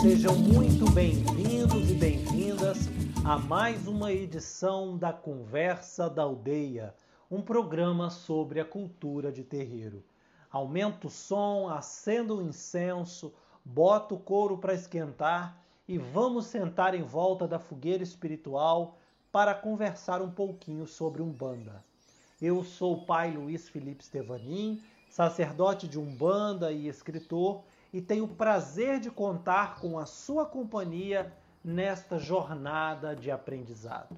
Sejam muito bem-vindos e bem-vindas a mais uma edição da Conversa da Aldeia, um programa sobre a cultura de terreiro. Aumenta o som, acenda o incenso, bota o couro para esquentar e vamos sentar em volta da fogueira espiritual para conversar um pouquinho sobre Umbanda. Eu sou o pai Luiz Felipe Stevanin, sacerdote de Umbanda e escritor, e tenho o prazer de contar com a sua companhia nesta jornada de aprendizado.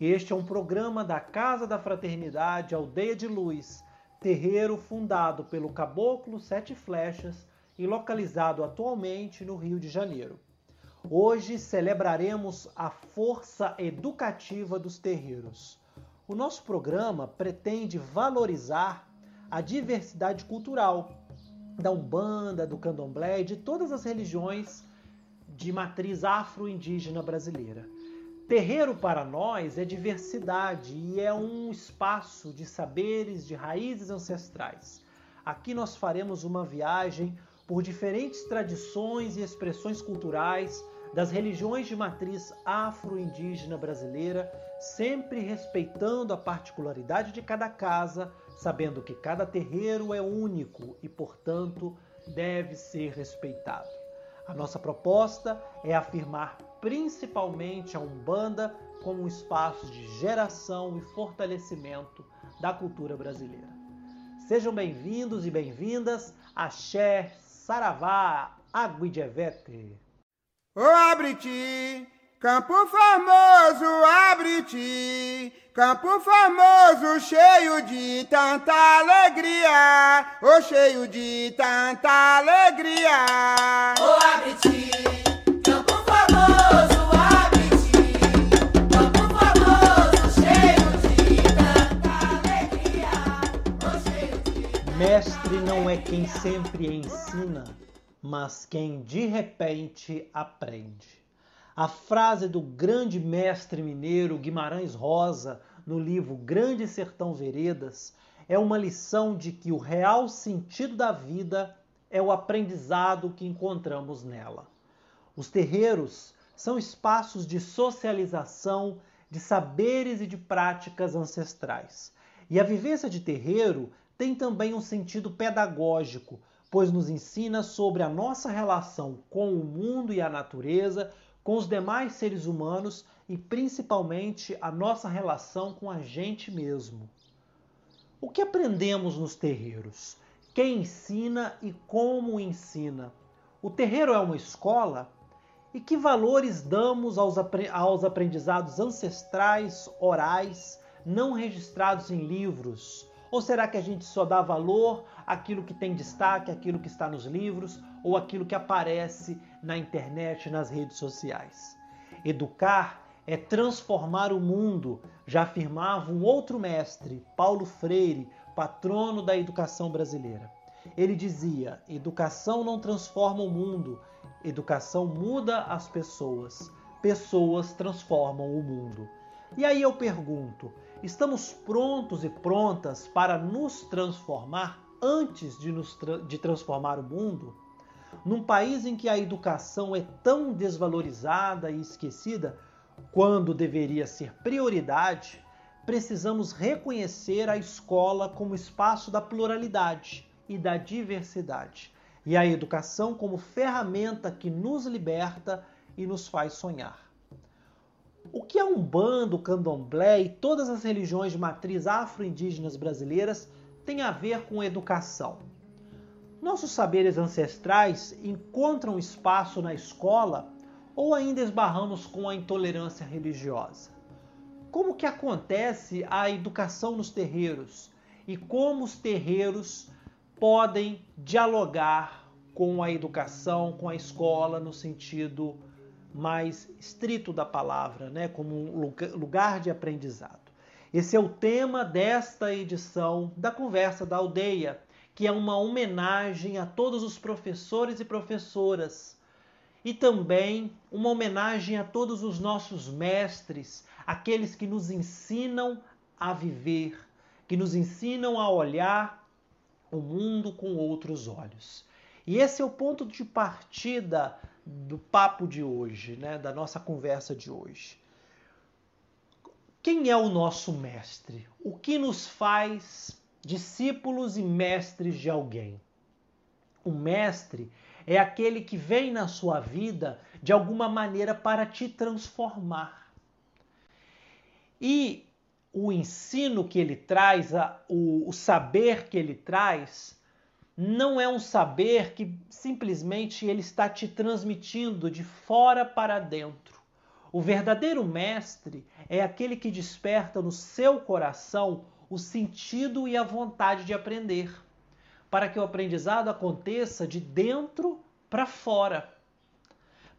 Este é um programa da Casa da Fraternidade Aldeia de Luz, terreiro fundado pelo Caboclo Sete Flechas e localizado atualmente no Rio de Janeiro. Hoje celebraremos a força educativa dos terreiros. O nosso programa pretende valorizar a diversidade cultural da Umbanda, do Candomblé de todas as religiões de matriz afro-indígena brasileira. Terreiro para nós é diversidade e é um espaço de saberes, de raízes ancestrais. Aqui nós faremos uma viagem por diferentes tradições e expressões culturais das religiões de matriz afro-indígena brasileira, sempre respeitando a particularidade de cada casa, sabendo que cada terreiro é único e, portanto, deve ser respeitado. A nossa proposta é afirmar principalmente a Umbanda como um espaço de geração e fortalecimento da cultura brasileira. Sejam bem-vindos e bem-vindas a Xé Saravá Aguidjevete. Ô abre-te, campo famoso, abre-te, campo famoso, cheio de tanta alegria, ô cheio de tanta alegria. Ô abre-te, campo famoso, abre-te, campo famoso, cheio de tanta alegria, ô cheio de Mestre não é quem sempre ensina, mas quem de repente aprende. A frase do grande mestre mineiro Guimarães Rosa no livro Grande Sertão Veredas é uma lição de que o real sentido da vida é o aprendizado que encontramos nela. Os terreiros são espaços de socialização de saberes e de práticas ancestrais. E a vivência de terreiro tem também um sentido pedagógico, pois nos ensina sobre a nossa relação com o mundo e a natureza, com os demais seres humanos e principalmente a nossa relação com a gente mesmo. O que aprendemos nos terreiros? Quem ensina e como ensina? O terreiro é uma escola? E que valores damos aos, aos aprendizados ancestrais, orais, não registrados em livros? Ou será que a gente só dá valor àquilo que tem destaque, àquilo que está nos livros ou aquilo que aparece na internet, nas redes sociais? Educar é transformar o mundo, já afirmava um outro mestre, Paulo Freire, patrono da educação brasileira. Ele dizia: educação não transforma o mundo, educação muda as pessoas, pessoas transformam o mundo. E aí eu pergunto: estamos prontos e prontas para nos transformar antes de, nos tra de transformar o mundo? Num país em que a educação é tão desvalorizada e esquecida, quando deveria ser prioridade, precisamos reconhecer a escola como espaço da pluralidade e da diversidade, e a educação como ferramenta que nos liberta e nos faz sonhar. O que a Umbanda, o Candomblé e todas as religiões de matriz afro-indígenas brasileiras têm a ver com educação? Nossos saberes ancestrais encontram espaço na escola ou ainda esbarramos com a intolerância religiosa? Como que acontece a educação nos terreiros e como os terreiros podem dialogar com a educação, com a escola no sentido mais estrito da palavra, né, como um lugar de aprendizado. Esse é o tema desta edição da Conversa da Aldeia, que é uma homenagem a todos os professores e professoras e também uma homenagem a todos os nossos mestres, aqueles que nos ensinam a viver, que nos ensinam a olhar o mundo com outros olhos. E esse é o ponto de partida do papo de hoje, né, da nossa conversa de hoje. Quem é o nosso mestre? O que nos faz discípulos e mestres de alguém? O mestre é aquele que vem na sua vida de alguma maneira para te transformar. E o ensino que ele traz, o, saber que ele traz, não é um saber que simplesmente ele está te transmitindo de fora para dentro. O verdadeiro mestre é aquele que desperta no seu coração o sentido e a vontade de aprender, para que o aprendizado aconteça de dentro para fora,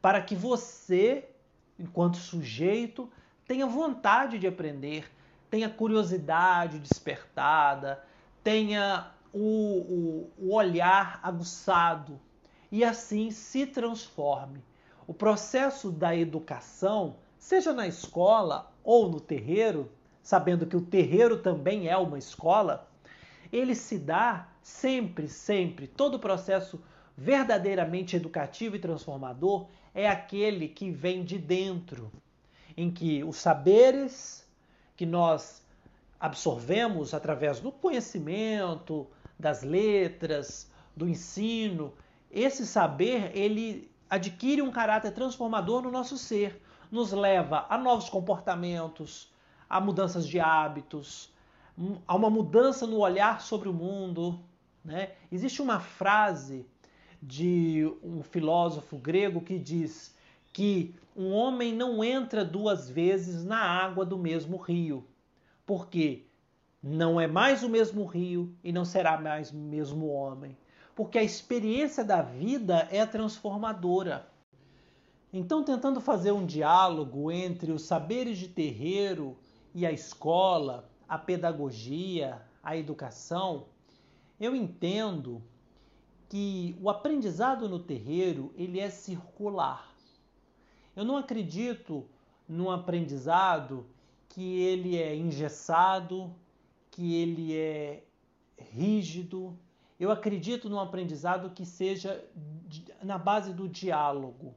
para que você, enquanto sujeito, tenha vontade de aprender, tenha curiosidade despertada, tenha o, o, o olhar aguçado e assim se transforme. O processo da educação, seja na escola ou no terreiro, sabendo que o terreiro também é uma escola, ele se dá sempre, sempre. Todo o processo verdadeiramente educativo e transformador é aquele que vem de dentro, em que os saberes que nós absorvemos através do conhecimento, das letras, do ensino, esse saber ele adquire um caráter transformador no nosso ser, nos leva a novos comportamentos, a mudanças de hábitos, a uma mudança no olhar sobre o mundo. Né? Existe uma frase de um filósofo grego que diz que um homem não entra duas vezes na água do mesmo rio, porque não é mais o mesmo rio e não será mais o mesmo homem, porque a experiência da vida é transformadora. Então, tentando fazer um diálogo entre os saberes de terreiro e a escola, a pedagogia, a educação, eu entendo que o aprendizado no terreiro ele é circular. Eu não acredito num aprendizado que ele é engessado, que ele é rígido. Eu acredito num aprendizado que seja na base do diálogo.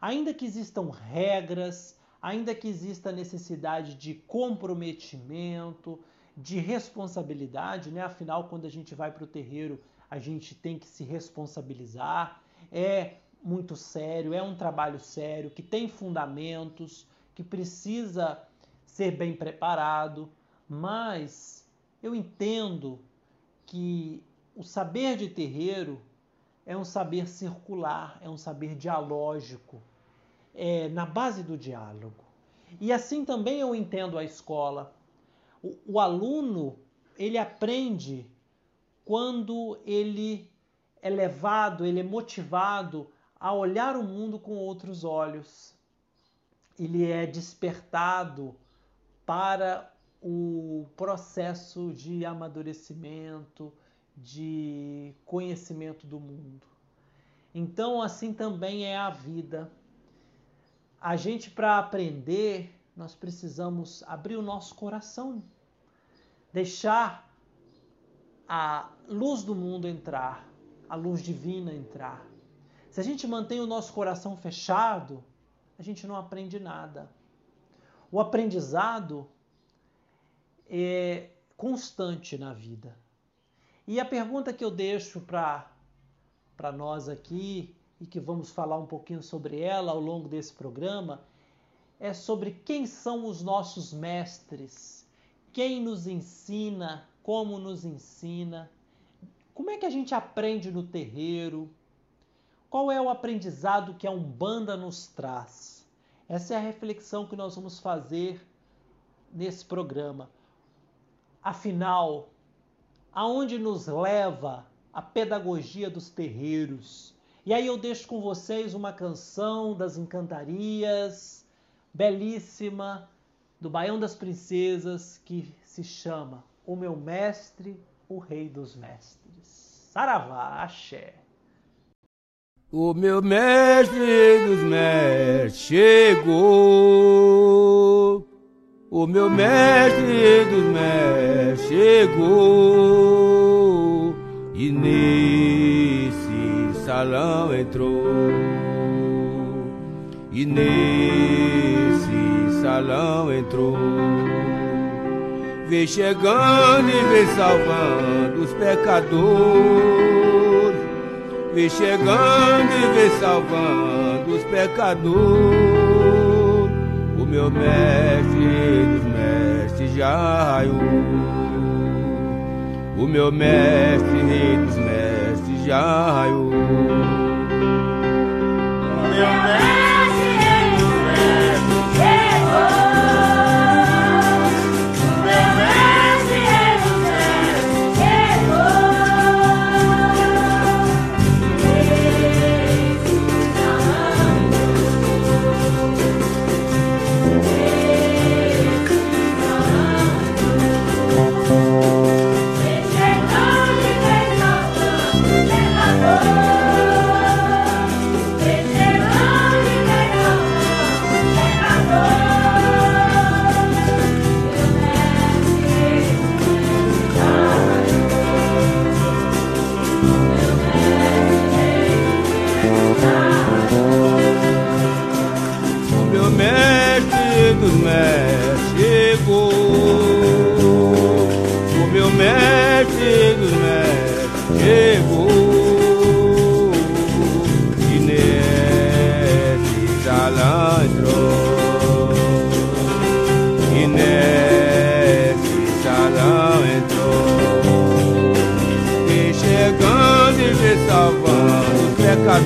Ainda que existam regras, ainda que exista necessidade de comprometimento, de responsabilidade, né? Afinal, quando a gente vai para o terreiro, a gente tem que se responsabilizar. É muito sério, é um trabalho sério, que tem fundamentos, que precisa ser bem preparado mas eu entendo que o saber de terreiro é um saber circular, é um saber dialógico, é na base do diálogo. E assim também eu entendo a escola. O, o aluno ele aprende quando ele é levado, ele é motivado a olhar o mundo com outros olhos. Ele é despertado para o processo de amadurecimento, de conhecimento do mundo. Então, assim também é a vida. A gente, para aprender, nós precisamos abrir o nosso coração, deixar a luz do mundo entrar, a luz divina entrar. Se a gente mantém o nosso coração fechado, a gente não aprende nada. O aprendizado é constante na vida. E a pergunta que eu deixo para nós aqui e que vamos falar um pouquinho sobre ela ao longo desse programa é sobre quem são os nossos mestres, quem nos ensina, como nos ensina, como é que a gente aprende no terreiro, qual é o aprendizado que a Umbanda nos traz. Essa é a reflexão que nós vamos fazer nesse programa. Afinal, aonde nos leva a pedagogia dos terreiros? E aí eu deixo com vocês uma canção das encantarias, belíssima, do Baião das Princesas, que se chama O Meu Mestre, o Rei dos Mestres. Saravá, axé. O meu mestre dos mestres chegou. O meu mestre dos mestres chegou e nesse salão entrou. E nesse salão entrou. Vem chegando e vem salvando os pecadores. Vem chegando e vem salvando os pecadores. O meu mestre dos mestres já raiou. O meu mestre, dos mestres, já raiou.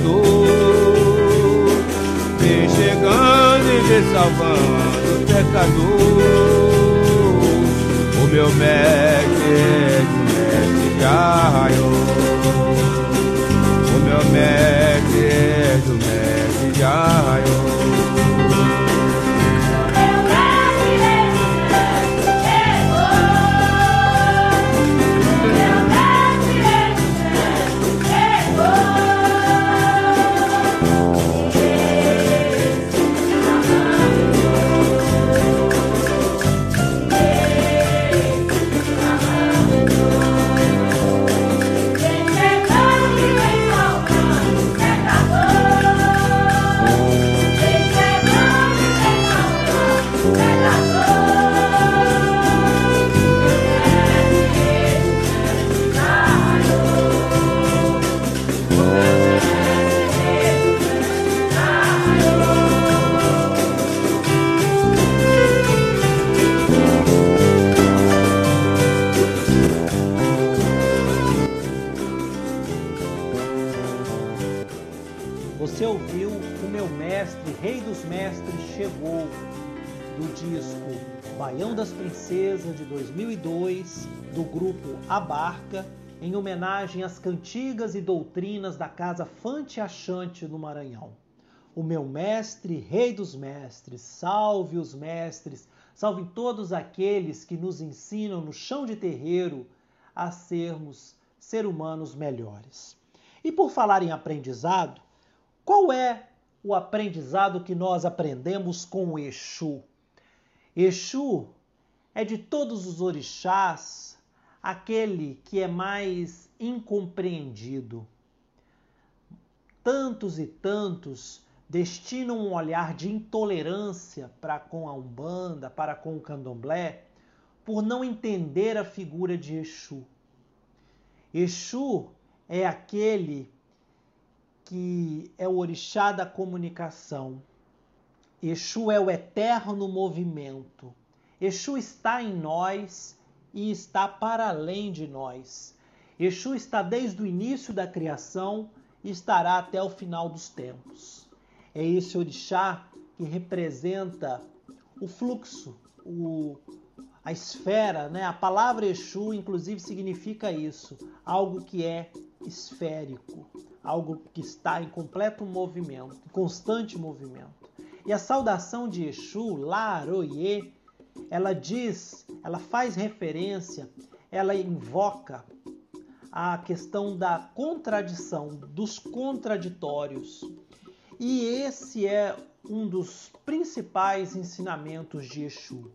Pecador. Vem chegando e vem salvando pecador. O meu mestre, mestre já raiou. O cantigas e doutrinas da Casa Fante Achante no Maranhão. O meu mestre, Rei dos Mestres, salve os mestres, salve todos aqueles que nos ensinam no chão de terreiro a sermos ser humanos melhores. E por falar em aprendizado, qual é o aprendizado que nós aprendemos com o Exu? Exu é de todos os orixás aquele que é mais incompreendido. Tantos e tantos destinam um olhar de intolerância para com a Umbanda, para com o Candomblé, por não entender a figura de Exu. Exu é aquele que é o orixá da comunicação. Exu é o eterno movimento. Exu está em nós e está para além de nós. Exu está desde o início da criação e estará até o final dos tempos. É esse orixá que representa o fluxo, o, a esfera, né? A palavra Exu, inclusive, significa isso, algo que é esférico, algo que está em completo movimento, constante movimento. E a saudação de Exu, Laroye, ela diz, ela faz referência, ela invoca a questão da contradição, dos contraditórios. E esse é um dos principais ensinamentos de Exu,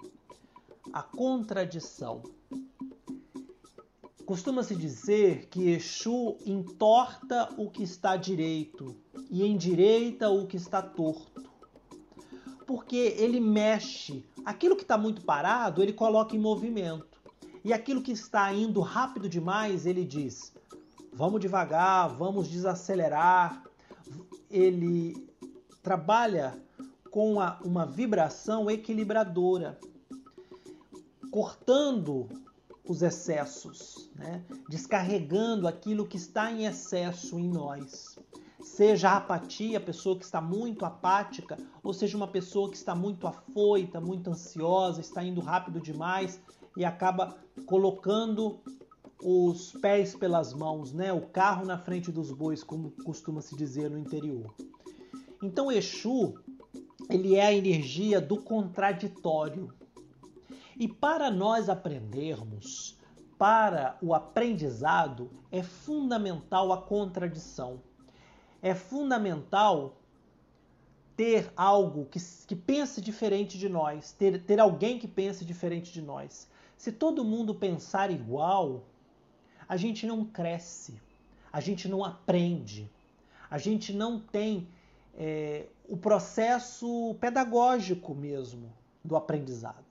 a contradição. Costuma-se dizer que Exu entorta o que está direito e endireita o que está torto. porque ele mexe. Aquilo que está muito parado, ele coloca em movimento. E aquilo que está indo rápido demais, ele diz: vamos devagar, vamos desacelerar. Ele trabalha com a, uma vibração equilibradora, cortando os excessos, né? descarregando aquilo que está em excesso em nós. Seja a apatia, a pessoa que está muito apática, ou seja uma pessoa que está muito afoita, muito ansiosa, está indo rápido demais e acaba colocando os pés pelas mãos, né? O carro na frente dos bois, como costuma se dizer no interior. Então Exu, ele é a energia do contraditório. E para nós aprendermos, para o aprendizado, é fundamental a contradição. É fundamental ter algo que, que pense diferente de nós, ter, ter alguém que pense diferente de nós. Se todo mundo pensar igual, a gente não cresce, a gente não aprende, a gente não tem é, o processo pedagógico mesmo do aprendizado.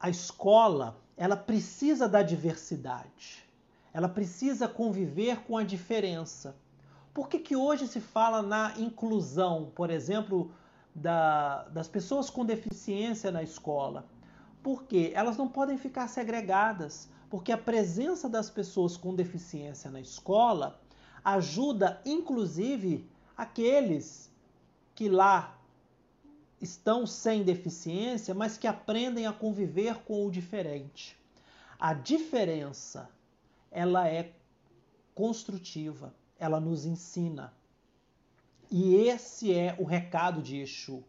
A escola, ela precisa da diversidade, ela precisa conviver com a diferença. Por que, que hoje se fala na inclusão, por exemplo, da, das pessoas com deficiência na escola? Porque elas não podem ficar segregadas, porque a presença das pessoas com deficiência na escola ajuda, inclusive, aqueles que lá estão sem deficiência, mas que aprendem a conviver com o diferente. A diferença, ela é construtiva, ela nos ensina. E esse é o recado de Exu.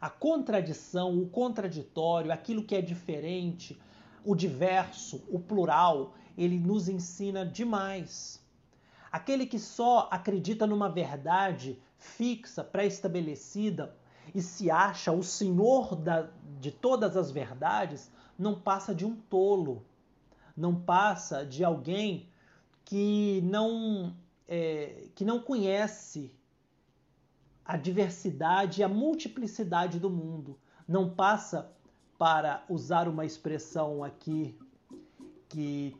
A contradição, o contraditório, aquilo que é diferente, o diverso, o plural, ele nos ensina demais. Aquele que só acredita numa verdade fixa, pré-estabelecida e se acha o senhor da, de todas as verdades, não passa de um tolo, não passa de alguém que não, é, que não conhece a diversidade e a multiplicidade do mundo, não passa, para usar uma expressão aqui que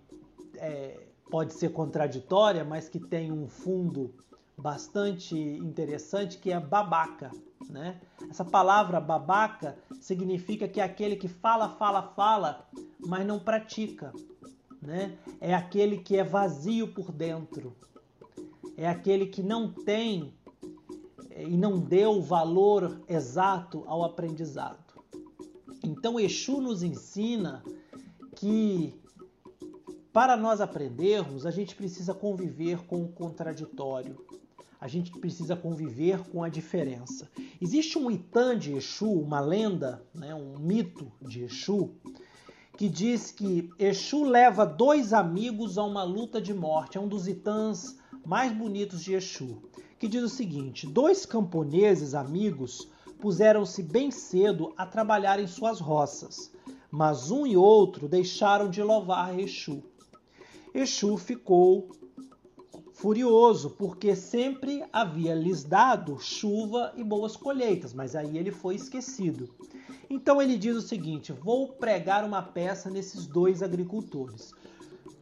é, pode ser contraditória, mas que tem um fundo bastante interessante, que é babaca. Né? Essa palavra babaca significa que é aquele que fala, fala, fala, mas não pratica. Né? É aquele que é vazio por dentro. É aquele que não tem e não deu valor exato ao aprendizado. Então, Exu nos ensina que para nós aprendermos, a gente precisa conviver com o contraditório. A gente precisa conviver com a diferença. Existe um Itã de Exu, uma lenda, né, um mito de Exu, que diz que Exu leva dois amigos a uma luta de morte. É um dos Itãs mais bonitos de Exu. Que diz o seguinte: dois camponeses amigos puseram-se bem cedo a trabalhar em suas roças, mas um e outro deixaram de louvar Exu. Exu ficou furioso, porque sempre havia lhes dado chuva e boas colheitas, mas aí ele foi esquecido. Então ele diz o seguinte: vou pregar uma peça nesses dois agricultores.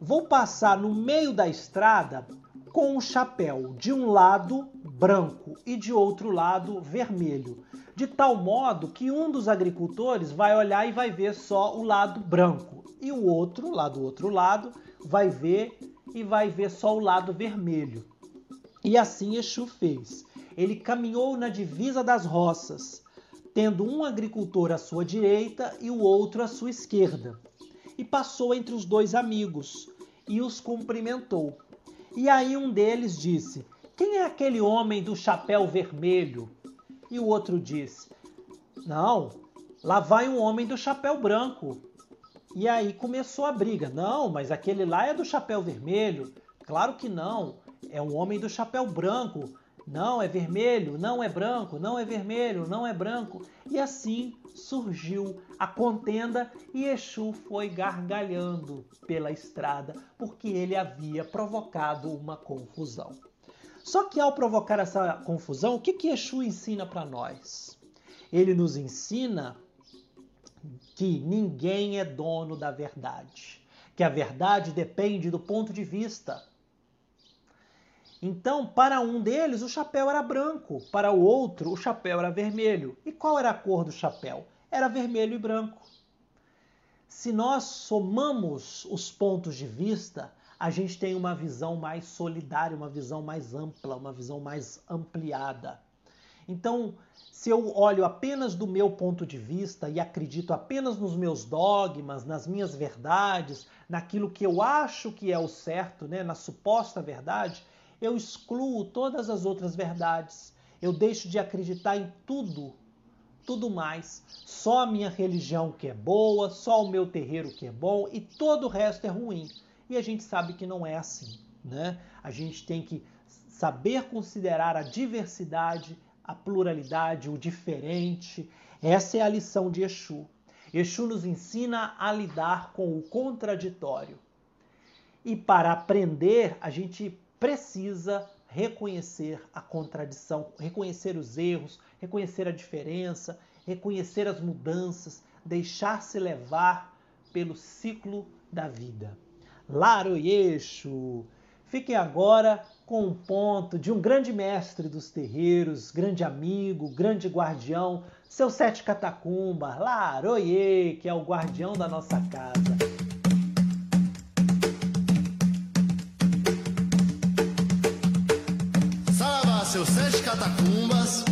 Vou passar no meio da estrada com um chapéu de um lado branco e de outro lado vermelho, de tal modo que um dos agricultores vai olhar e vai ver só o lado branco e o outro, lá do outro lado, vai ver e vai ver só o lado vermelho. E assim Exu fez. Ele caminhou na divisa das roças, tendo um agricultor à sua direita e o outro à sua esquerda, e passou entre os dois amigos e os cumprimentou. E aí um deles disse: Quem é aquele homem do chapéu vermelho? E o outro disse: Não, lá vai um homem do chapéu branco. E aí começou a briga. Não, mas aquele lá é do chapéu vermelho. Claro que não. É um homem do chapéu branco. Não, é vermelho, não é branco, não é vermelho, não é branco. E assim surgiu a contenda e Exu foi gargalhando pela estrada porque ele havia provocado uma confusão. Só que ao provocar essa confusão, o que, que Exu ensina para nós? ele nos ensina que ninguém é dono da verdade, que a verdade depende do ponto de vista. Então, para um deles, o chapéu era branco, para o outro, o chapéu era vermelho. E qual era a cor do chapéu? Era vermelho e branco. Se nós somamos os pontos de vista, a gente tem uma visão mais solidária, uma visão mais ampla, uma visão mais ampliada. Então, se eu olho apenas do meu ponto de vista e acredito apenas nos meus dogmas, nas minhas verdades, naquilo que eu acho que é o certo, né, na suposta verdade, eu excluo todas as outras verdades. Eu deixo de acreditar em tudo, tudo mais. Só a minha religião que é boa, só o meu terreiro que é bom e todo o resto é ruim. E a gente sabe que não é assim, né? A gente tem que saber considerar a diversidade, a pluralidade, o diferente. Essa é a lição de Exu. Exu nos ensina a lidar com o contraditório. E para aprender, a gente precisa reconhecer a contradição, reconhecer os erros, reconhecer a diferença, reconhecer as mudanças, deixar-se levar pelo ciclo da vida. Laroyeixo! Fiquem agora com um ponto de um grande mestre dos terreiros, grande amigo, grande guardião, seu Sete Catacumba, Laroye, que é o guardião da nossa casa. Seus sete catacumbas.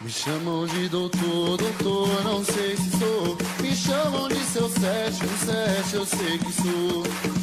Me chamam de doutor, doutor, não sei se sou. Me chamam de seu um sete, eu sei que sou.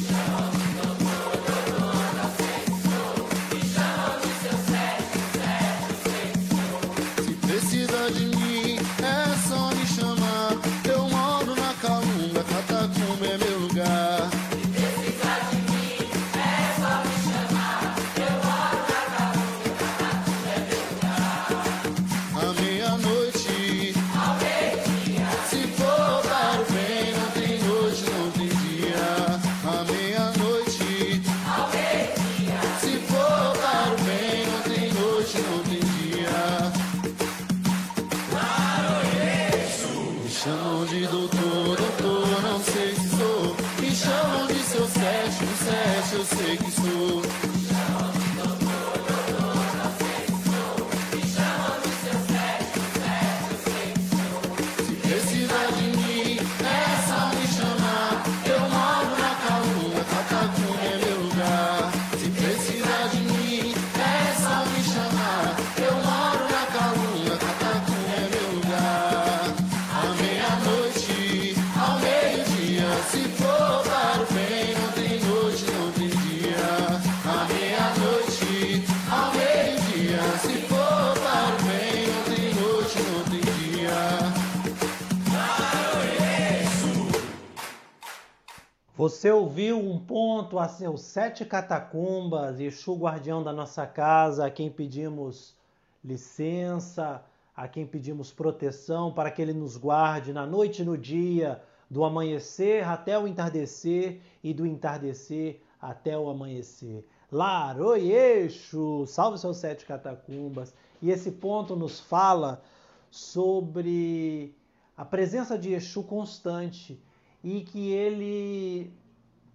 Você ouviu um ponto a seus sete catacumbas, Exu guardião da nossa casa, a quem pedimos licença, a quem pedimos proteção para que ele nos guarde na noite e no dia, do amanhecer até o entardecer e do entardecer até o amanhecer. Laroi Exu, salve seus sete catacumbas. E esse ponto nos fala sobre a presença de Exu constante e que ele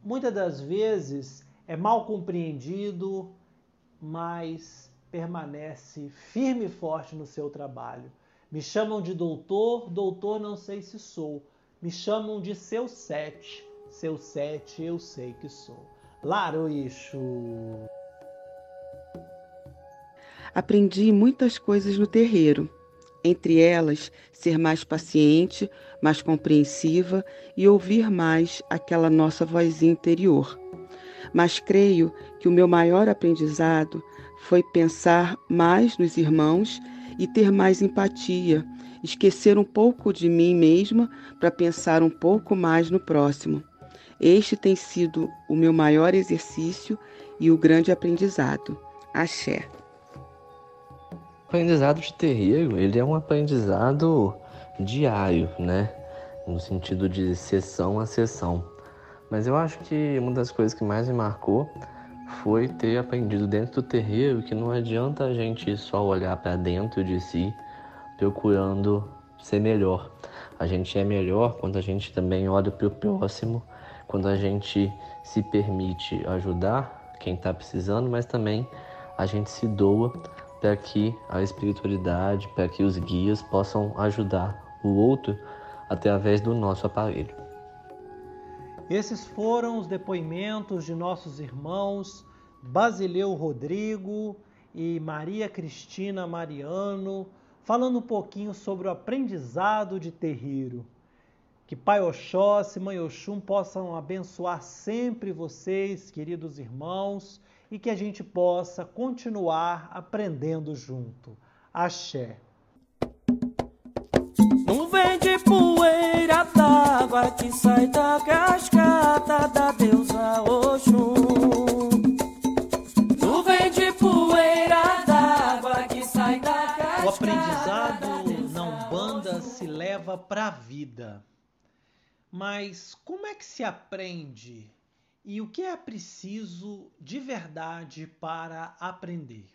muitas das vezes é mal compreendido, mas permanece firme e forte no seu trabalho. Me chamam de doutor, doutor não sei se sou. Me chamam de seu sete, seu sete eu sei que sou. Laroixo. Aprendi muitas coisas no terreiro, entre elas ser mais paciente, mais compreensiva e ouvir mais aquela nossa vozinha interior. Mas creio que o meu maior aprendizado foi pensar mais nos irmãos e ter mais empatia, esquecer um pouco de mim mesma para pensar um pouco mais no próximo. Este tem sido o meu maior exercício e o grande aprendizado. Axé. O aprendizado de terreiro, ele é um aprendizado diário, né? No sentido de sessão a sessão. Mas eu acho que uma das coisas que mais me marcou foi ter aprendido dentro do terreiro que não adianta a gente só olhar para dentro de si procurando ser melhor. A gente é melhor quando a gente também olha para o próximo, quando a gente se permite ajudar quem está precisando, mas também a gente se doa para que a espiritualidade, para que os guias possam ajudar o outro através do nosso aparelho. Esses foram os depoimentos de nossos irmãos Basileu Rodrigo e Maria Cristina Mariano, falando um pouquinho sobre o aprendizado de terreiro. Que Pai Oxóssi e Mãe Oxum possam abençoar sempre vocês, queridos irmãos, e que a gente possa continuar aprendendo junto. Axé. Poeira d'água que sai da cascata da deusa Oxum. Poeira d'água que sai da cascata. O aprendizado na Umbanda se leva para a vida. Mas como é que se aprende e o que é preciso de verdade para aprender?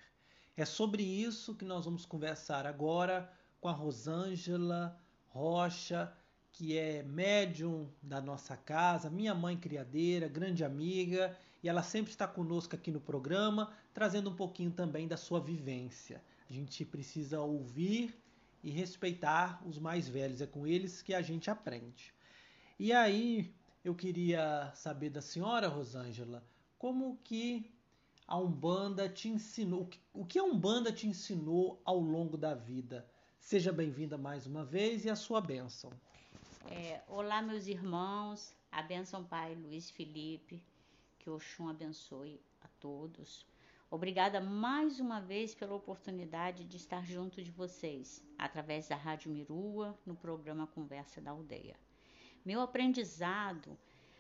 É sobre isso que nós vamos conversar agora com a Rosângela Rocha, que é médium da nossa casa, minha mãe criadeira, grande amiga, e ela sempre está conosco aqui no programa, trazendo um pouquinho também da sua vivência. A gente precisa ouvir e respeitar os mais velhos, é com eles que a gente aprende. E aí, eu queria saber da senhora Rosângela, como que a Umbanda te ensinou, o que- a Umbanda te ensinou ao longo da vida? Seja bem-vinda mais uma vez e a sua bênção. É, olá, meus irmãos. A bênção Pai Luiz Felipe. Que Oxum abençoe a todos. Obrigada mais uma vez pela oportunidade de estar junto de vocês, através da Rádio Mirua, no programa Conversa da Aldeia. Meu aprendizado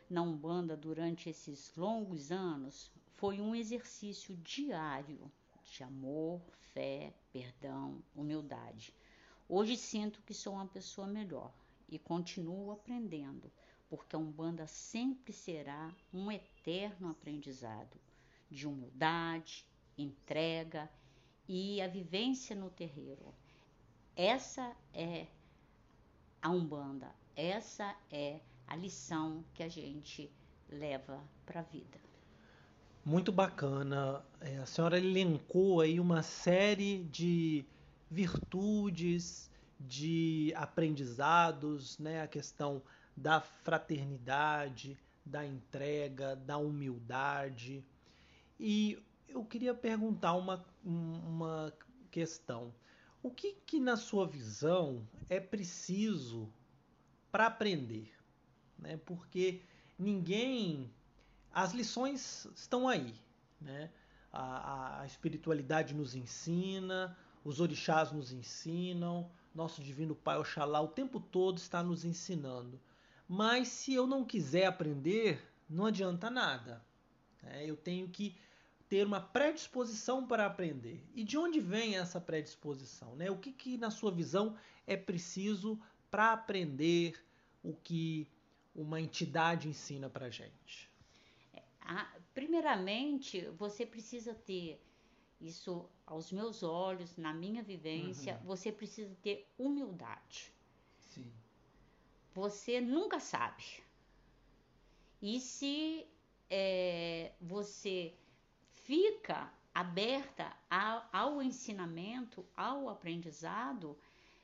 na Umbanda durante esses longos anos foi um exercício diário de amor, fé, perdão, humildade. Hoje sinto que sou uma pessoa melhor e continuo aprendendo, porque a Umbanda sempre será um eterno aprendizado de humildade, entrega e a vivência no terreiro. Essa é a Umbanda, essa é a lição que a gente leva para a vida. Muito bacana. É, a senhora elencou aí uma série de virtudes, de aprendizados, né? A questão da fraternidade, da entrega, da humildade. E eu queria perguntar uma, uma questão. O que, que, na sua visão, é preciso para aprender? Né? Porque ninguém. As lições estão aí. Né? A, a espiritualidade nos ensina, os orixás nos ensinam, nosso Divino Pai Oxalá o tempo todo está nos ensinando. Mas se eu não quiser aprender, não adianta nada. né? Eu tenho que ter uma predisposição para aprender. E de onde vem essa predisposição? Né? O que, que, na sua visão, é preciso para aprender o que uma entidade ensina para gente? Ah, primeiramente, você precisa ter isso aos meus olhos, na minha vivência, Uhum. você precisa ter humildade. Sim. Você nunca sabe. E se é, você fica aberta ao, ao ensinamento, ao aprendizado,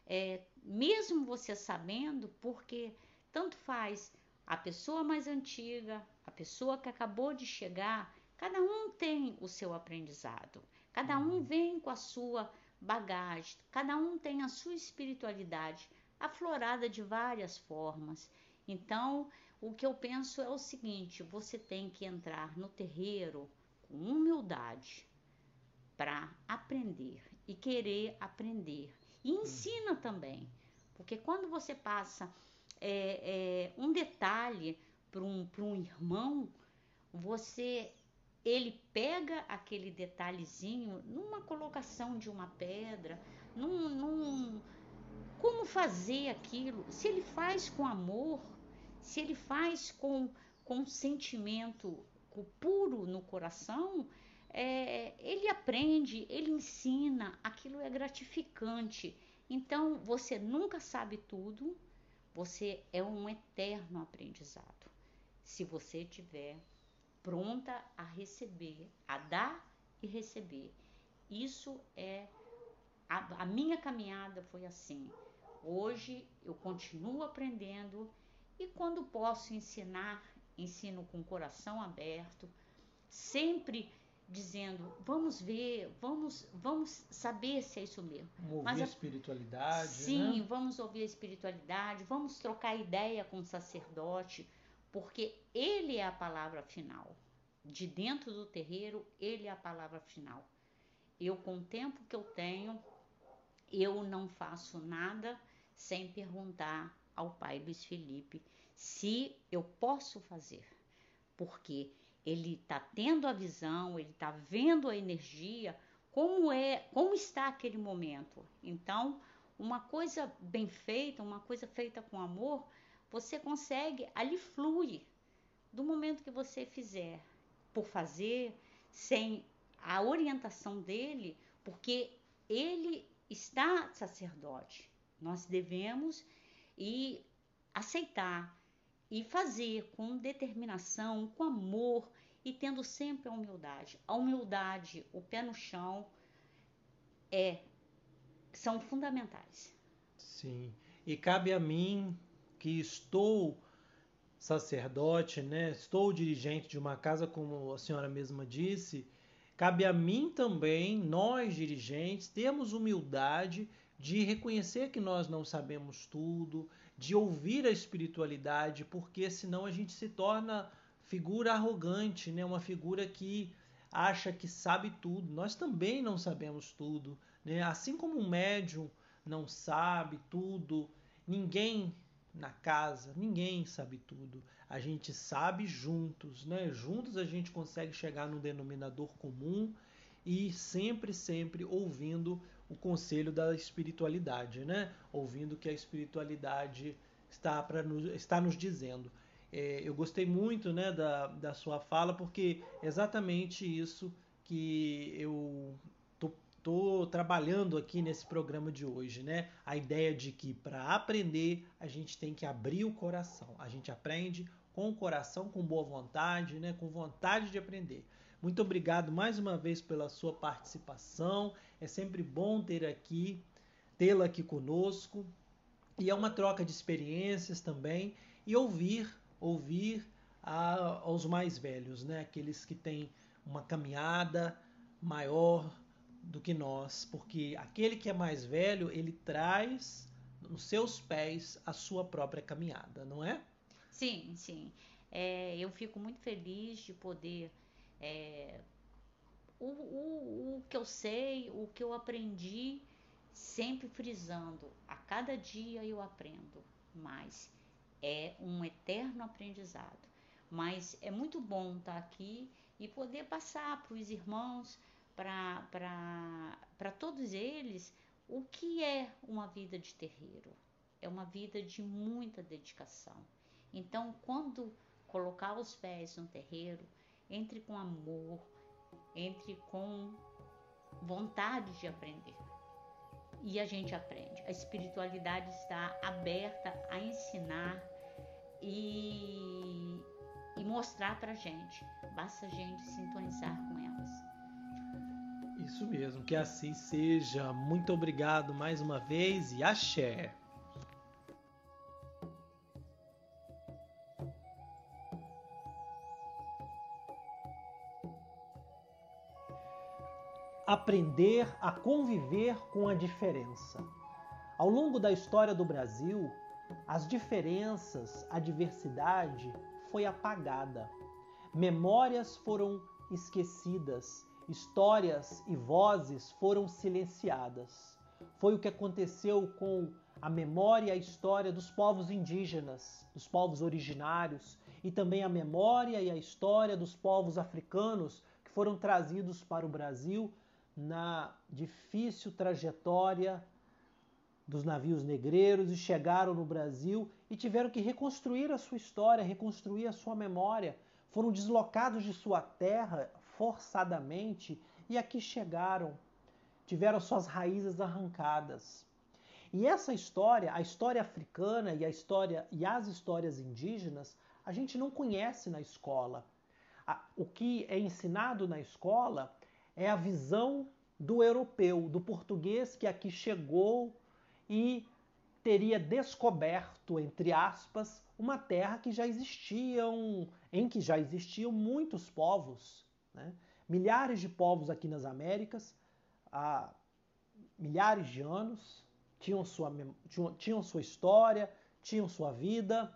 é, mesmo você sabendo, porque tanto faz a pessoa mais antiga, a pessoa que acabou de chegar, cada um tem o seu aprendizado, cada um vem com a sua bagagem, cada um tem a sua espiritualidade aflorada de várias formas. Então, o que eu penso é o seguinte: você tem que entrar no terreiro com humildade para aprender e querer aprender. E ensina também, porque quando você passa é, é, um detalhe para um, pra um irmão, você ele pega aquele detalhezinho numa colocação de uma pedra, num, num como fazer aquilo. Se ele faz com amor, se ele faz com, com sentimento puro no coração, é, ele aprende, ele ensina, aquilo é gratificante. Então, você nunca sabe tudo, você é um eterno aprendizado. Se você estiver pronta a receber, a dar e receber. Isso é. A, a minha caminhada foi assim. Hoje eu continuo aprendendo e quando posso ensinar, ensino com o coração aberto, sempre dizendo: vamos ver, vamos, vamos saber se é isso mesmo. Ouvir Mas a a- espiritualidade, Sim, né? vamos ouvir a espiritualidade, vamos trocar ideia com o sacerdote, porque ele é a palavra final. De dentro do terreiro, ele é a palavra final. Eu, com o tempo que eu tenho, eu não faço nada sem perguntar ao pai Luiz Felipe se eu posso fazer, porque ele está tendo a visão, ele está vendo a energia, como é, como está aquele momento. Então, uma coisa bem feita, uma coisa feita com amor, você consegue, ali flui. Do momento que você fizer por fazer, sem a orientação dele, porque ele está sacerdote. Nós devemos e aceitar e fazer com determinação, com amor e tendo sempre a humildade. A humildade, o pé no chão é são fundamentais. Sim. E cabe a mim que estou sacerdote, né? Estou dirigente de uma casa, como a senhora mesma disse. Cabe a mim também, nós dirigentes, termos humildade de reconhecer que nós não sabemos tudo, de ouvir a espiritualidade, porque senão a gente se torna figura arrogante, né? Uma figura que acha que sabe tudo. Nós também não sabemos tudo, né? Assim como um médium não sabe tudo, ninguém na casa, ninguém sabe tudo. A gente sabe juntos, né? Juntos a gente consegue chegar num denominador comum e sempre, sempre ouvindo o conselho da espiritualidade, né? Ouvindo o que a espiritualidade está, pra nos, está nos dizendo. É, eu gostei muito né, da, da sua fala, porque é exatamente isso que eu tô, tô trabalhando aqui nesse programa de hoje, né? A ideia de que para aprender a gente tem que abrir o coração. A gente aprende com o coração, com boa vontade, né? Com vontade de aprender. Muito obrigado mais uma vez pela sua participação. É sempre bom ter aqui, tê-la aqui conosco. E é uma troca de experiências também e ouvir, ouvir a, aos mais velhos, né? Aqueles que têm uma caminhada maior do que nós, porque aquele que é mais velho, ele traz nos seus pés a sua própria caminhada, não é? Sim, sim. É, eu fico muito feliz de poder. é, o, o, o que eu sei, o que eu aprendi, sempre frisando, a cada dia eu aprendo mais. É um eterno aprendizado. Mas é muito bom estar aqui e poder passar para os irmãos, para todos eles, o que é uma vida de terreiro. É uma vida de muita dedicação. Então, quando colocar os pés no terreiro, entre com amor, entre com vontade de aprender. E a gente aprende. A espiritualidade está aberta a ensinar e, e mostrar para gente. Basta a gente sintonizar com elas. Isso mesmo, que assim seja. Muito obrigado mais uma vez e axé. Aprender a conviver com a diferença. Ao longo da história do Brasil, as diferenças, a diversidade foi apagada. Memórias foram esquecidas, histórias e vozes foram silenciadas. Foi o que aconteceu com a memória e a história dos povos indígenas, dos povos originários, e também a memória e a história dos povos africanos que foram trazidos para o Brasil na difícil trajetória dos navios negreiros e chegaram no Brasil e tiveram que reconstruir a sua história, reconstruir a sua memória. foram deslocados de sua terra forçadamente e aqui chegaram, tiveram suas raízes arrancadas. E essa história, a história africana e a história e as histórias indígenas, a gente não conhece na escola. O que é ensinado na escola é a visão do europeu, do português que aqui chegou e teria descoberto, entre aspas, uma terra que já existiam, em que já existiam muitos povos, né? milhares de povos aqui nas Américas, há milhares de anos, tinham sua, tinham, tinham sua história, tinham sua vida,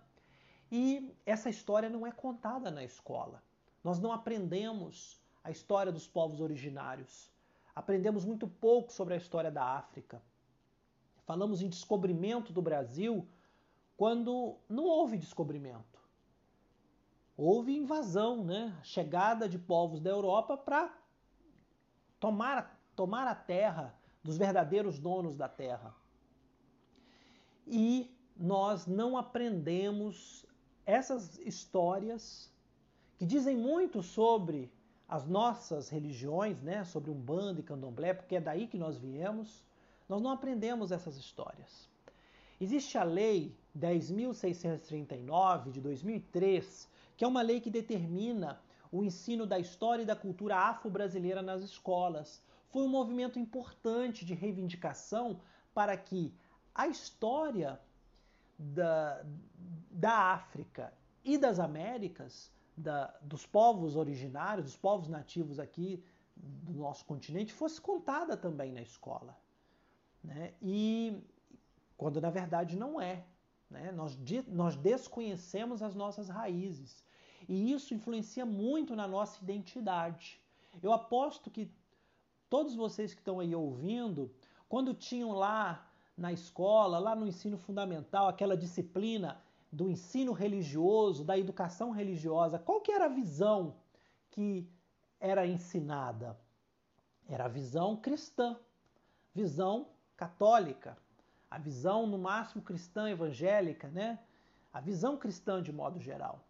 e essa história não é contada na escola. Nós não aprendemos a história dos povos originários. Aprendemos muito pouco sobre a história da África. Falamos em descobrimento do Brasil quando não houve descobrimento. Houve invasão, né? chegada de povos da Europa para tomar, tomar a terra dos verdadeiros donos da terra. E nós não aprendemos essas histórias que dizem muito sobre as nossas religiões, né, sobre Umbanda e Candomblé, porque é daí que nós viemos, nós não aprendemos essas histórias. Existe a lei 10.639 de 2003, que é uma lei que determina o ensino da história e da cultura afro-brasileira nas escolas. Foi um movimento importante de reivindicação para que a história da, da África e das Américas, da, dos povos originários, dos povos nativos aqui do nosso continente, fosse contada também na escola. Né? E quando na verdade não é. Né? Nós, nós desconhecemos as nossas raízes. E isso influencia muito na nossa identidade. Eu aposto que todos vocês que estão aí ouvindo, quando tinham lá na escola, lá no ensino fundamental, aquela disciplina do ensino religioso, da educação religiosa, qual que era a visão que era ensinada? Era a visão cristã, visão católica, a visão no máximo cristã evangélica, né? A visão cristã de modo geral.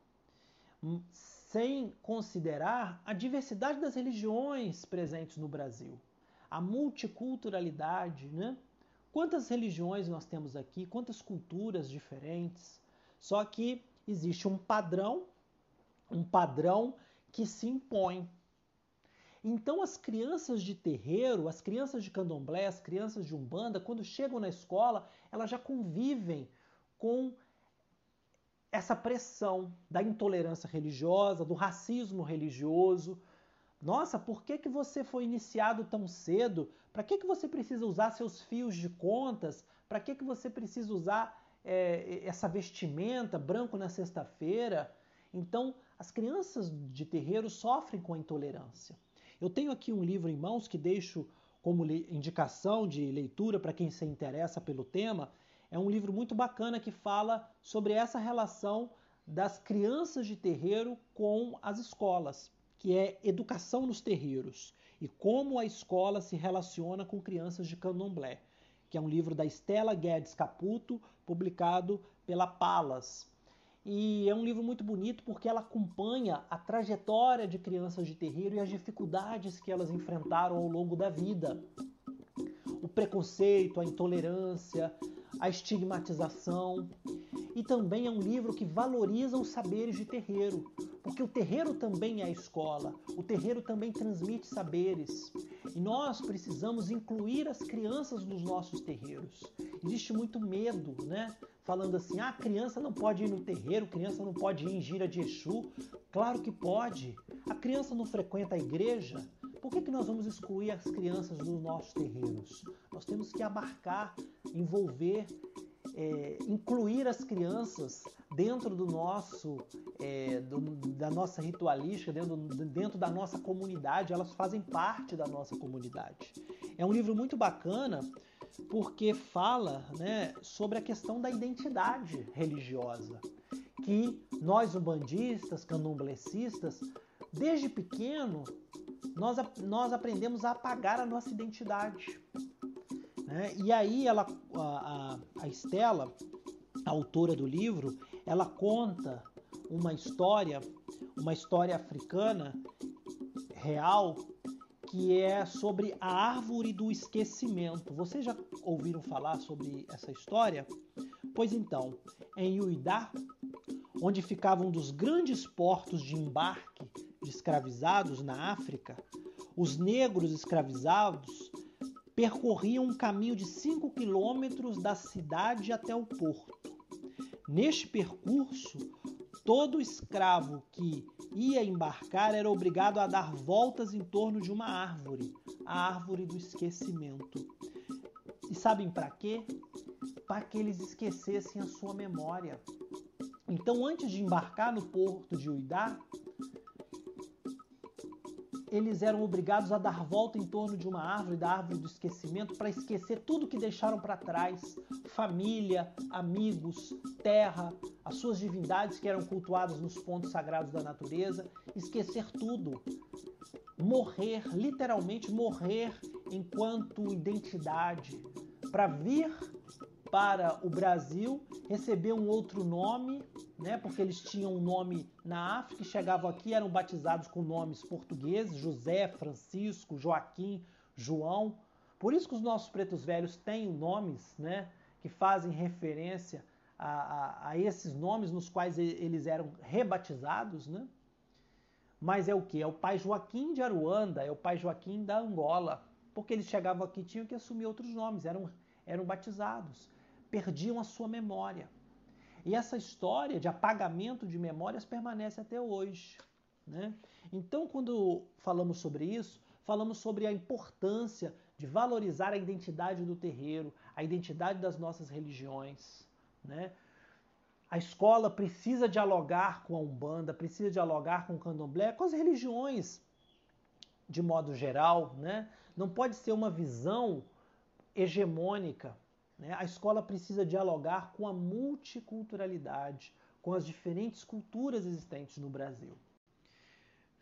Sem considerar a diversidade das religiões presentes no Brasil, a multiculturalidade, né? Quantas religiões nós temos aqui, quantas culturas diferentes. Só que existe um padrão, um padrão que se impõe. Então as crianças de terreiro, as crianças de candomblé, as crianças de umbanda, quando chegam na escola, elas já convivem com essa pressão da intolerância religiosa, do racismo religioso, nossa, por que, que você foi iniciado tão cedo? Para que, que você precisa usar seus fios de contas? Para que, que você precisa usar é, essa vestimenta branco na sexta-feira? Então, as crianças de terreiro sofrem com a intolerância. Eu tenho aqui um livro em mãos que deixo como indicação de leitura para quem se interessa pelo tema. É um livro muito bacana que fala sobre essa relação das crianças de terreiro com as escolas que é Educação nos Terreiros e como a escola se relaciona com crianças de candomblé, que é um livro da Estela Guedes Caputo, publicado pela Palas. E é um livro muito bonito porque ela acompanha a trajetória de crianças de terreiro e as dificuldades que elas enfrentaram ao longo da vida. O preconceito, a intolerância, a estigmatização. E também é um livro que valoriza os saberes de terreiro, porque o terreiro também é a escola, o terreiro também transmite saberes. E nós precisamos incluir as crianças nos nossos terreiros. Existe muito medo, né? Falando assim, ah, criança não pode ir no terreiro, criança não pode ir em gira de Exu. Claro que pode. A criança não frequenta a igreja. Por que, que nós vamos excluir as crianças dos nossos terreiros? Nós temos que abarcar, envolver, é, incluir as crianças dentro do nosso, é, do, da nossa ritualística, dentro, dentro da nossa comunidade. Elas fazem parte da nossa comunidade. É um livro muito bacana porque fala né, sobre a questão da identidade religiosa que nós umbandistas, candomblecistas, desde pequeno nós, nós aprendemos a apagar a nossa identidade. Né? E aí ela, a, a Estela, a autora do livro, ela conta uma história uma história africana real que é sobre a árvore do esquecimento. Vocês já ouviram falar sobre essa história? Pois então, em Uidá, onde ficava um dos grandes portos de embarque de escravizados na África, os negros escravizados percorriam um caminho de 5 quilômetros da cidade até o porto. Neste percurso, todo escravo que ia embarcar era obrigado a dar voltas em torno de uma árvore, a árvore do esquecimento. E sabem para quê? Para que eles esquecessem a sua memória. Então, antes de embarcar no porto de Uidá, eles eram obrigados a dar volta em torno de uma árvore, da árvore do esquecimento, para esquecer tudo que deixaram para trás: família, amigos, terra, as suas divindades que eram cultuadas nos pontos sagrados da natureza, esquecer tudo. Morrer, literalmente morrer enquanto identidade, para vir para o Brasil, receber um outro nome, né? Porque eles tinham um nome na África e chegavam aqui eram batizados com nomes portugueses, José, Francisco, Joaquim, João. Por isso que os nossos pretos velhos têm nomes, né? Que fazem referência a, a, a esses nomes nos quais eles eram rebatizados, né? Mas é o que? É o pai Joaquim de Aruanda, é o pai Joaquim da Angola. Porque eles chegavam aqui tinham que assumir outros nomes, eram, eram batizados perdiam a sua memória. E essa história de apagamento de memórias permanece até hoje. Né? Então, quando falamos sobre isso, falamos sobre a importância de valorizar a identidade do terreiro, a identidade das nossas religiões. Né? A escola precisa dialogar com a Umbanda, precisa dialogar com o Candomblé, com as religiões de modo geral. Né? Não pode ser uma visão hegemônica né? A escola precisa dialogar com a multiculturalidade, com as diferentes culturas existentes no Brasil.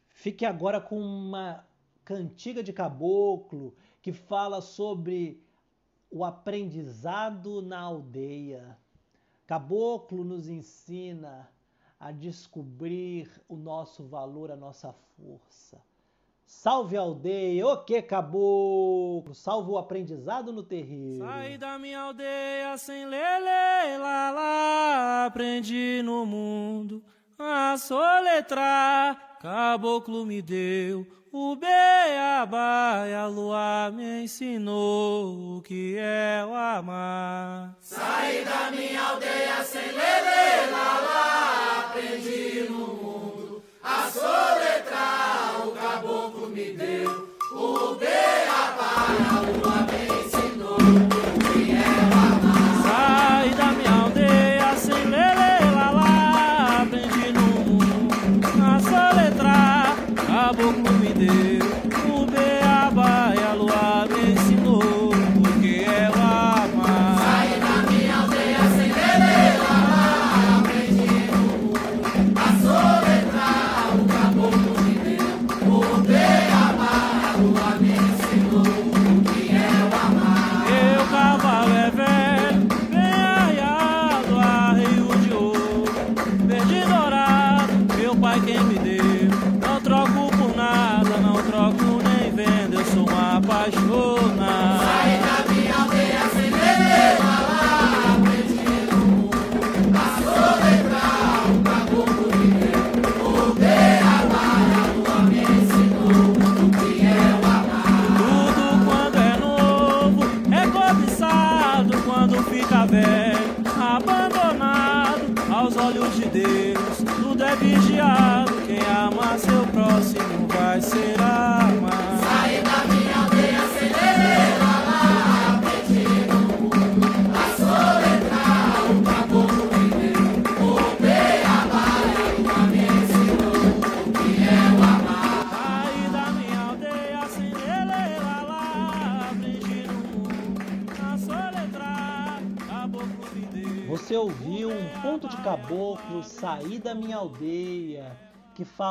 Fique agora com uma cantiga de caboclo que fala sobre o aprendizado na aldeia. Caboclo nos ensina a descobrir o nosso valor, a nossa força. Salve a aldeia, o que caboclo, salve o aprendizado no terreiro. Saí da minha aldeia sem lele, lá, lá, aprendi no mundo a soletrar. Caboclo me deu o beabá e a lua me ensinou o que é o amar. Saí da minha aldeia sem lele, lá, lá, aprendi no mundo deu o beabá e a lua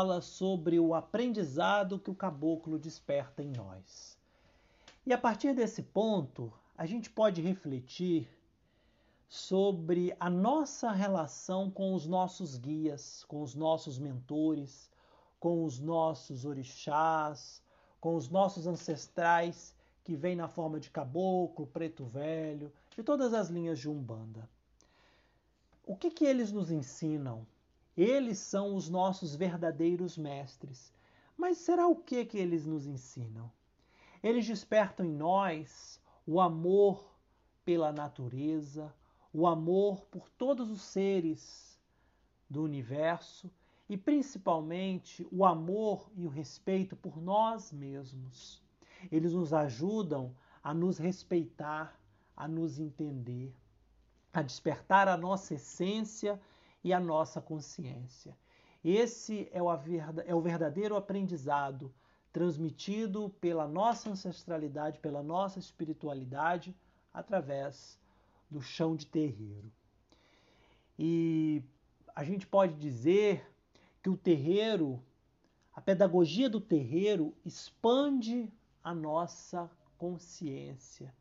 fala sobre o aprendizado que o caboclo desperta em nós. E a partir desse ponto, a gente pode refletir sobre a nossa relação com os nossos guias, com os nossos mentores, com os nossos orixás, com os nossos ancestrais que vêm na forma de caboclo, preto velho, de todas as linhas de Umbanda. O que, que eles nos ensinam? Eles são os nossos verdadeiros mestres. Mas será o que que eles nos ensinam? Eles despertam em nós o amor pela natureza, o amor por todos os seres do universo e principalmente o amor e o respeito por nós mesmos. Eles nos ajudam a nos respeitar, a nos entender, a despertar a nossa essência e a nossa consciência. Esse é o, é o verdadeiro aprendizado transmitido pela nossa ancestralidade, pela nossa espiritualidade, através do chão de terreiro. E a gente pode dizer que o terreiro, a pedagogia do terreiro, expande a nossa consciência,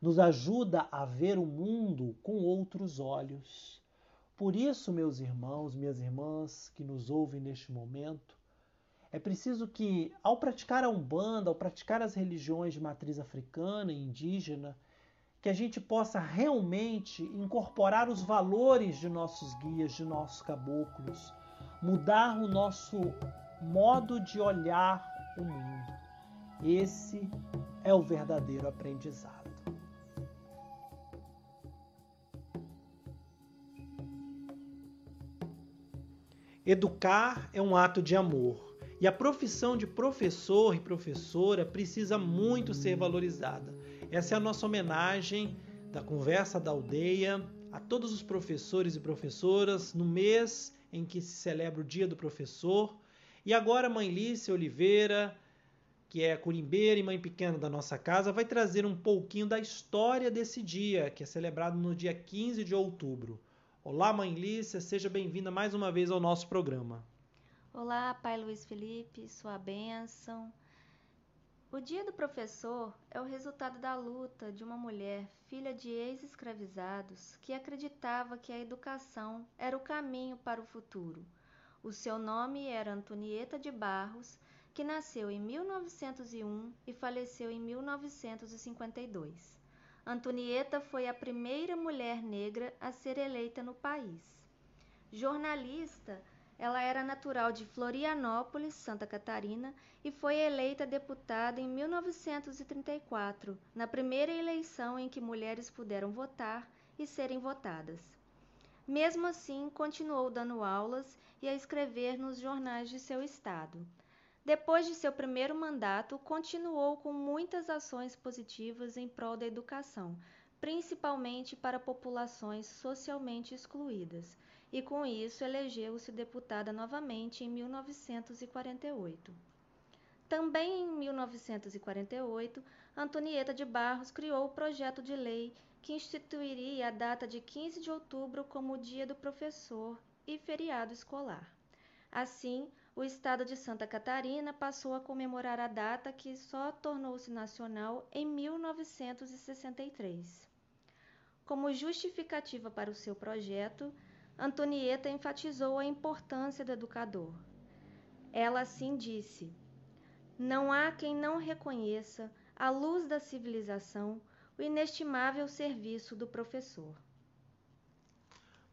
nos ajuda a ver o mundo com outros olhos. Por isso, meus irmãos, minhas irmãs que nos ouvem neste momento, é preciso que, ao praticar a Umbanda, ao praticar as religiões de matriz africana e indígena, que a gente possa realmente incorporar os valores de nossos guias, de nossos caboclos, mudar o nosso modo de olhar o mundo. Esse é o verdadeiro aprendizado. Educar é um ato de amor. E a profissão de professor e professora precisa muito ser valorizada. Essa é a nossa homenagem da Conversa da Aldeia a todos os professores e professoras no mês em que se celebra o Dia do Professor. E agora, Mãe Lícia Oliveira, que é curimbeira e mãe pequena da nossa casa, vai trazer um pouquinho da história desse dia, que é celebrado no dia 15 de outubro. Olá, mãe Lícia, seja bem-vinda mais uma vez ao nosso programa. Olá, pai Luiz Felipe, sua bênção. O Dia do Professor é o resultado da luta de uma mulher, filha de ex-escravizados, que acreditava que a educação era o caminho para o futuro. O seu nome era Antonieta de Barros, que nasceu em 1901 e faleceu em 1952. Antonieta foi a primeira mulher negra a ser eleita no país. Jornalista, ela era natural de Florianópolis, Santa Catarina, e foi eleita deputada em 1934, na primeira eleição em que mulheres puderam votar e serem votadas. Mesmo assim, continuou dando aulas e a escrever nos jornais de seu estado. Depois de seu primeiro mandato, continuou com muitas ações positivas em prol da educação, principalmente para populações socialmente excluídas, e com isso elegeu-se deputada novamente em 1948. Também em 1948, Antonieta de Barros criou o projeto de lei que instituiria a data de 15 de outubro como Dia do Professor e feriado escolar. Assim, o estado de Santa Catarina passou a comemorar a data que só tornou-se nacional em 1963. Como justificativa para o seu projeto, Antonieta enfatizou a importância do educador. Ela assim disse: Não há quem não reconheça, à luz da civilização, o inestimável serviço do professor.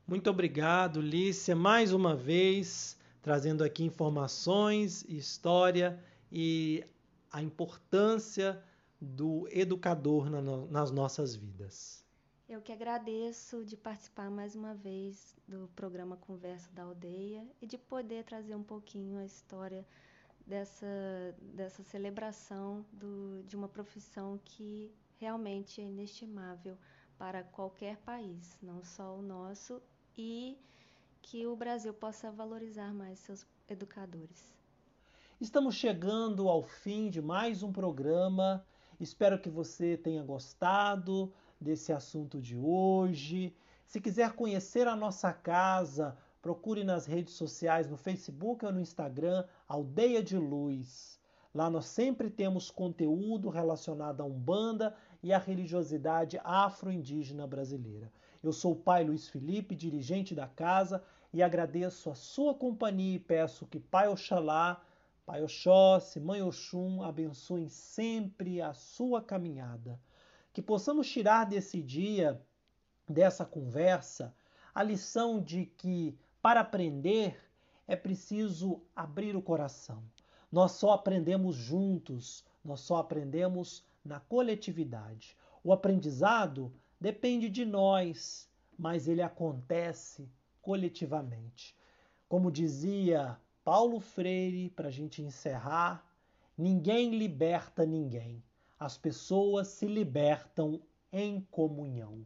Muito obrigado, Lícia, mais uma vez trazendo aqui informações, história e a importância do educador na nas nossas vidas. Eu que agradeço de participar mais uma vez do programa Conversa da Aldeia e de poder trazer um pouquinho a história dessa, dessa celebração do, de uma profissão que realmente é inestimável para qualquer país, não só o nosso, e que o Brasil possa valorizar mais seus educadores. Estamos chegando ao fim de mais um programa. Espero que você tenha gostado desse assunto de hoje. Se quiser conhecer a nossa casa, procure nas redes sociais, no Facebook ou no Instagram, Aldeia de Luz. Lá nós sempre temos conteúdo relacionado à Umbanda e à religiosidade afro-indígena brasileira. Eu sou o pai Luiz Felipe, dirigente da casa, e agradeço a sua companhia e peço que Pai Oxalá, Pai Oxóssi, Mãe Oxum abençoem sempre a sua caminhada. Que possamos tirar desse dia, dessa conversa, a lição de que para aprender é preciso abrir o coração. Nós só aprendemos juntos, nós só aprendemos na coletividade. O aprendizado depende de nós, mas ele acontece coletivamente. Como dizia Paulo Freire, para a gente encerrar, ninguém liberta ninguém. As pessoas se libertam em comunhão.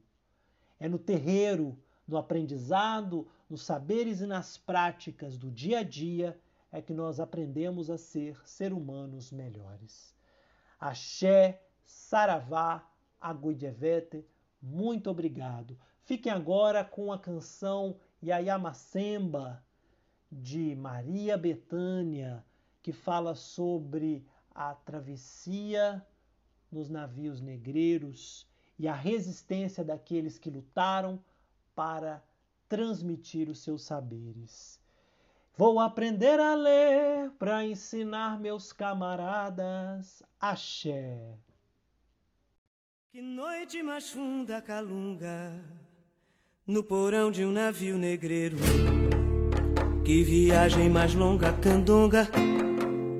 É no terreiro, no aprendizado, nos saberes e nas práticas do dia a dia é que nós aprendemos a ser ser humanos melhores. Axé, Saravá, Aguidevete, muito obrigado. Fiquem agora com a canção Yayamacemba, de Maria Betânia, que fala sobre a travessia nos navios negreiros e a resistência daqueles que lutaram para transmitir os seus saberes. Vou aprender a ler para ensinar meus camaradas axé. Que noite mais funda calunga no porão de um navio negreiro. Que viagem mais longa candonga,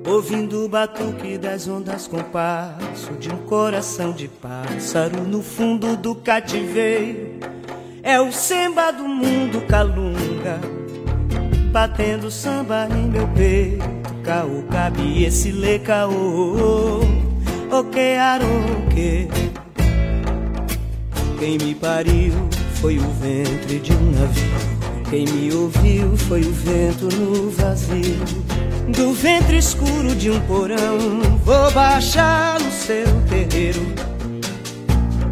ouvindo o batuque das ondas com passo de um coração de pássaro no fundo do cativeiro. É o samba do mundo calunga, batendo samba em meu peito. Caô, cabe esse lê caô, o que aroque. Quem me pariu foi o ventre de um navio. Quem me ouviu foi o vento no vazio. Do ventre escuro de um porão, vou baixar no seu terreiro.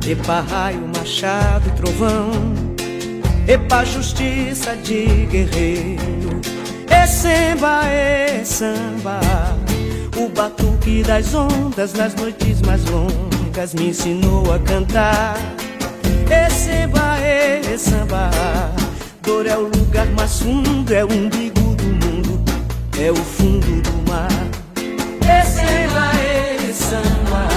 Epa raio, machado, trovão. Epa justiça de guerreiro. É samba, é samba. O batuque das ondas nas noites mais longas me ensinou a cantar. Samba, é samba. Dor é o lugar mais fundo, é o umbigo do mundo, é o fundo do mar. Samba, é samba.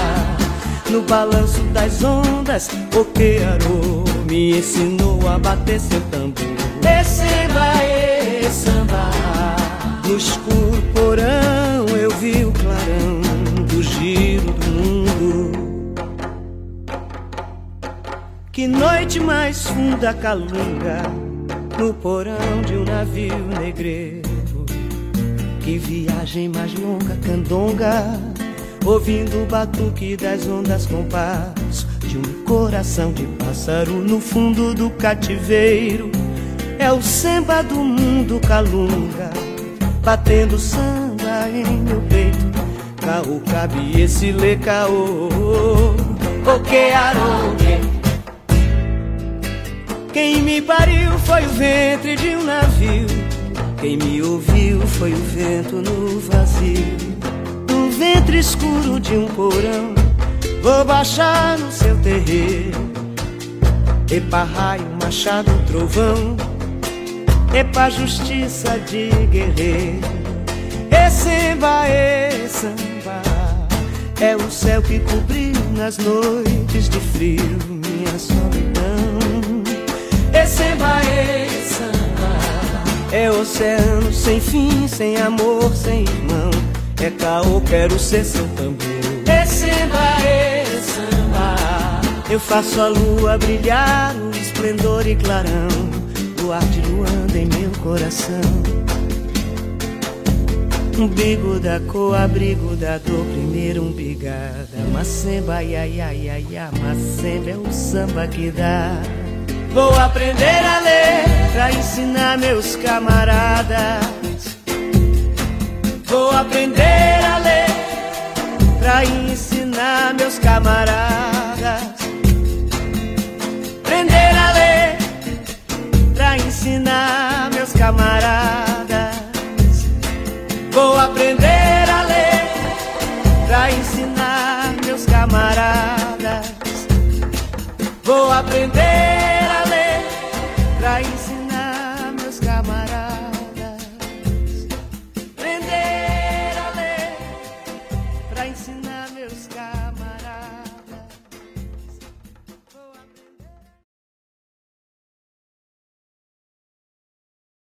No balanço das ondas, o que arou me ensinou a bater seu tambor. Samba, é samba. No escuro porão eu vi o clarão Que noite mais funda calunga no porão de um navio negreiro. Que viagem mais longa candonga, ouvindo o batuque das ondas com de um coração de pássaro no fundo do cativeiro. É o samba do mundo calunga, batendo samba em meu peito. Caô, cabe esse lê caô, o que arogue. Quem me pariu foi o ventre de um navio. Quem me ouviu foi o vento no vazio. Do ventre escuro de um porão, vou baixar no seu terreiro. Epa raio, machado, trovão. Epa justiça de guerreiro. E samba, e samba. É o céu que cobriu nas noites de frio minha solidão. É oceano sem fim, sem amor, sem irmão. É caô, quero ser seu tambor. E samba, e samba. Eu faço a lua brilhar no esplendor e clarão. Luar de luanda em meu coração. Umbigo da cor, abrigo da dor, primeiro umbigada Macemba, ia, ia, ia, ia, macemba é o samba que dá Vou aprender a ler pra ensinar meus camaradas. Vou aprender a ler pra ensinar meus camaradas. Aprender a ler pra ensinar meus camaradas. Vou aprender a ler pra ensinar meus camaradas. Vou aprender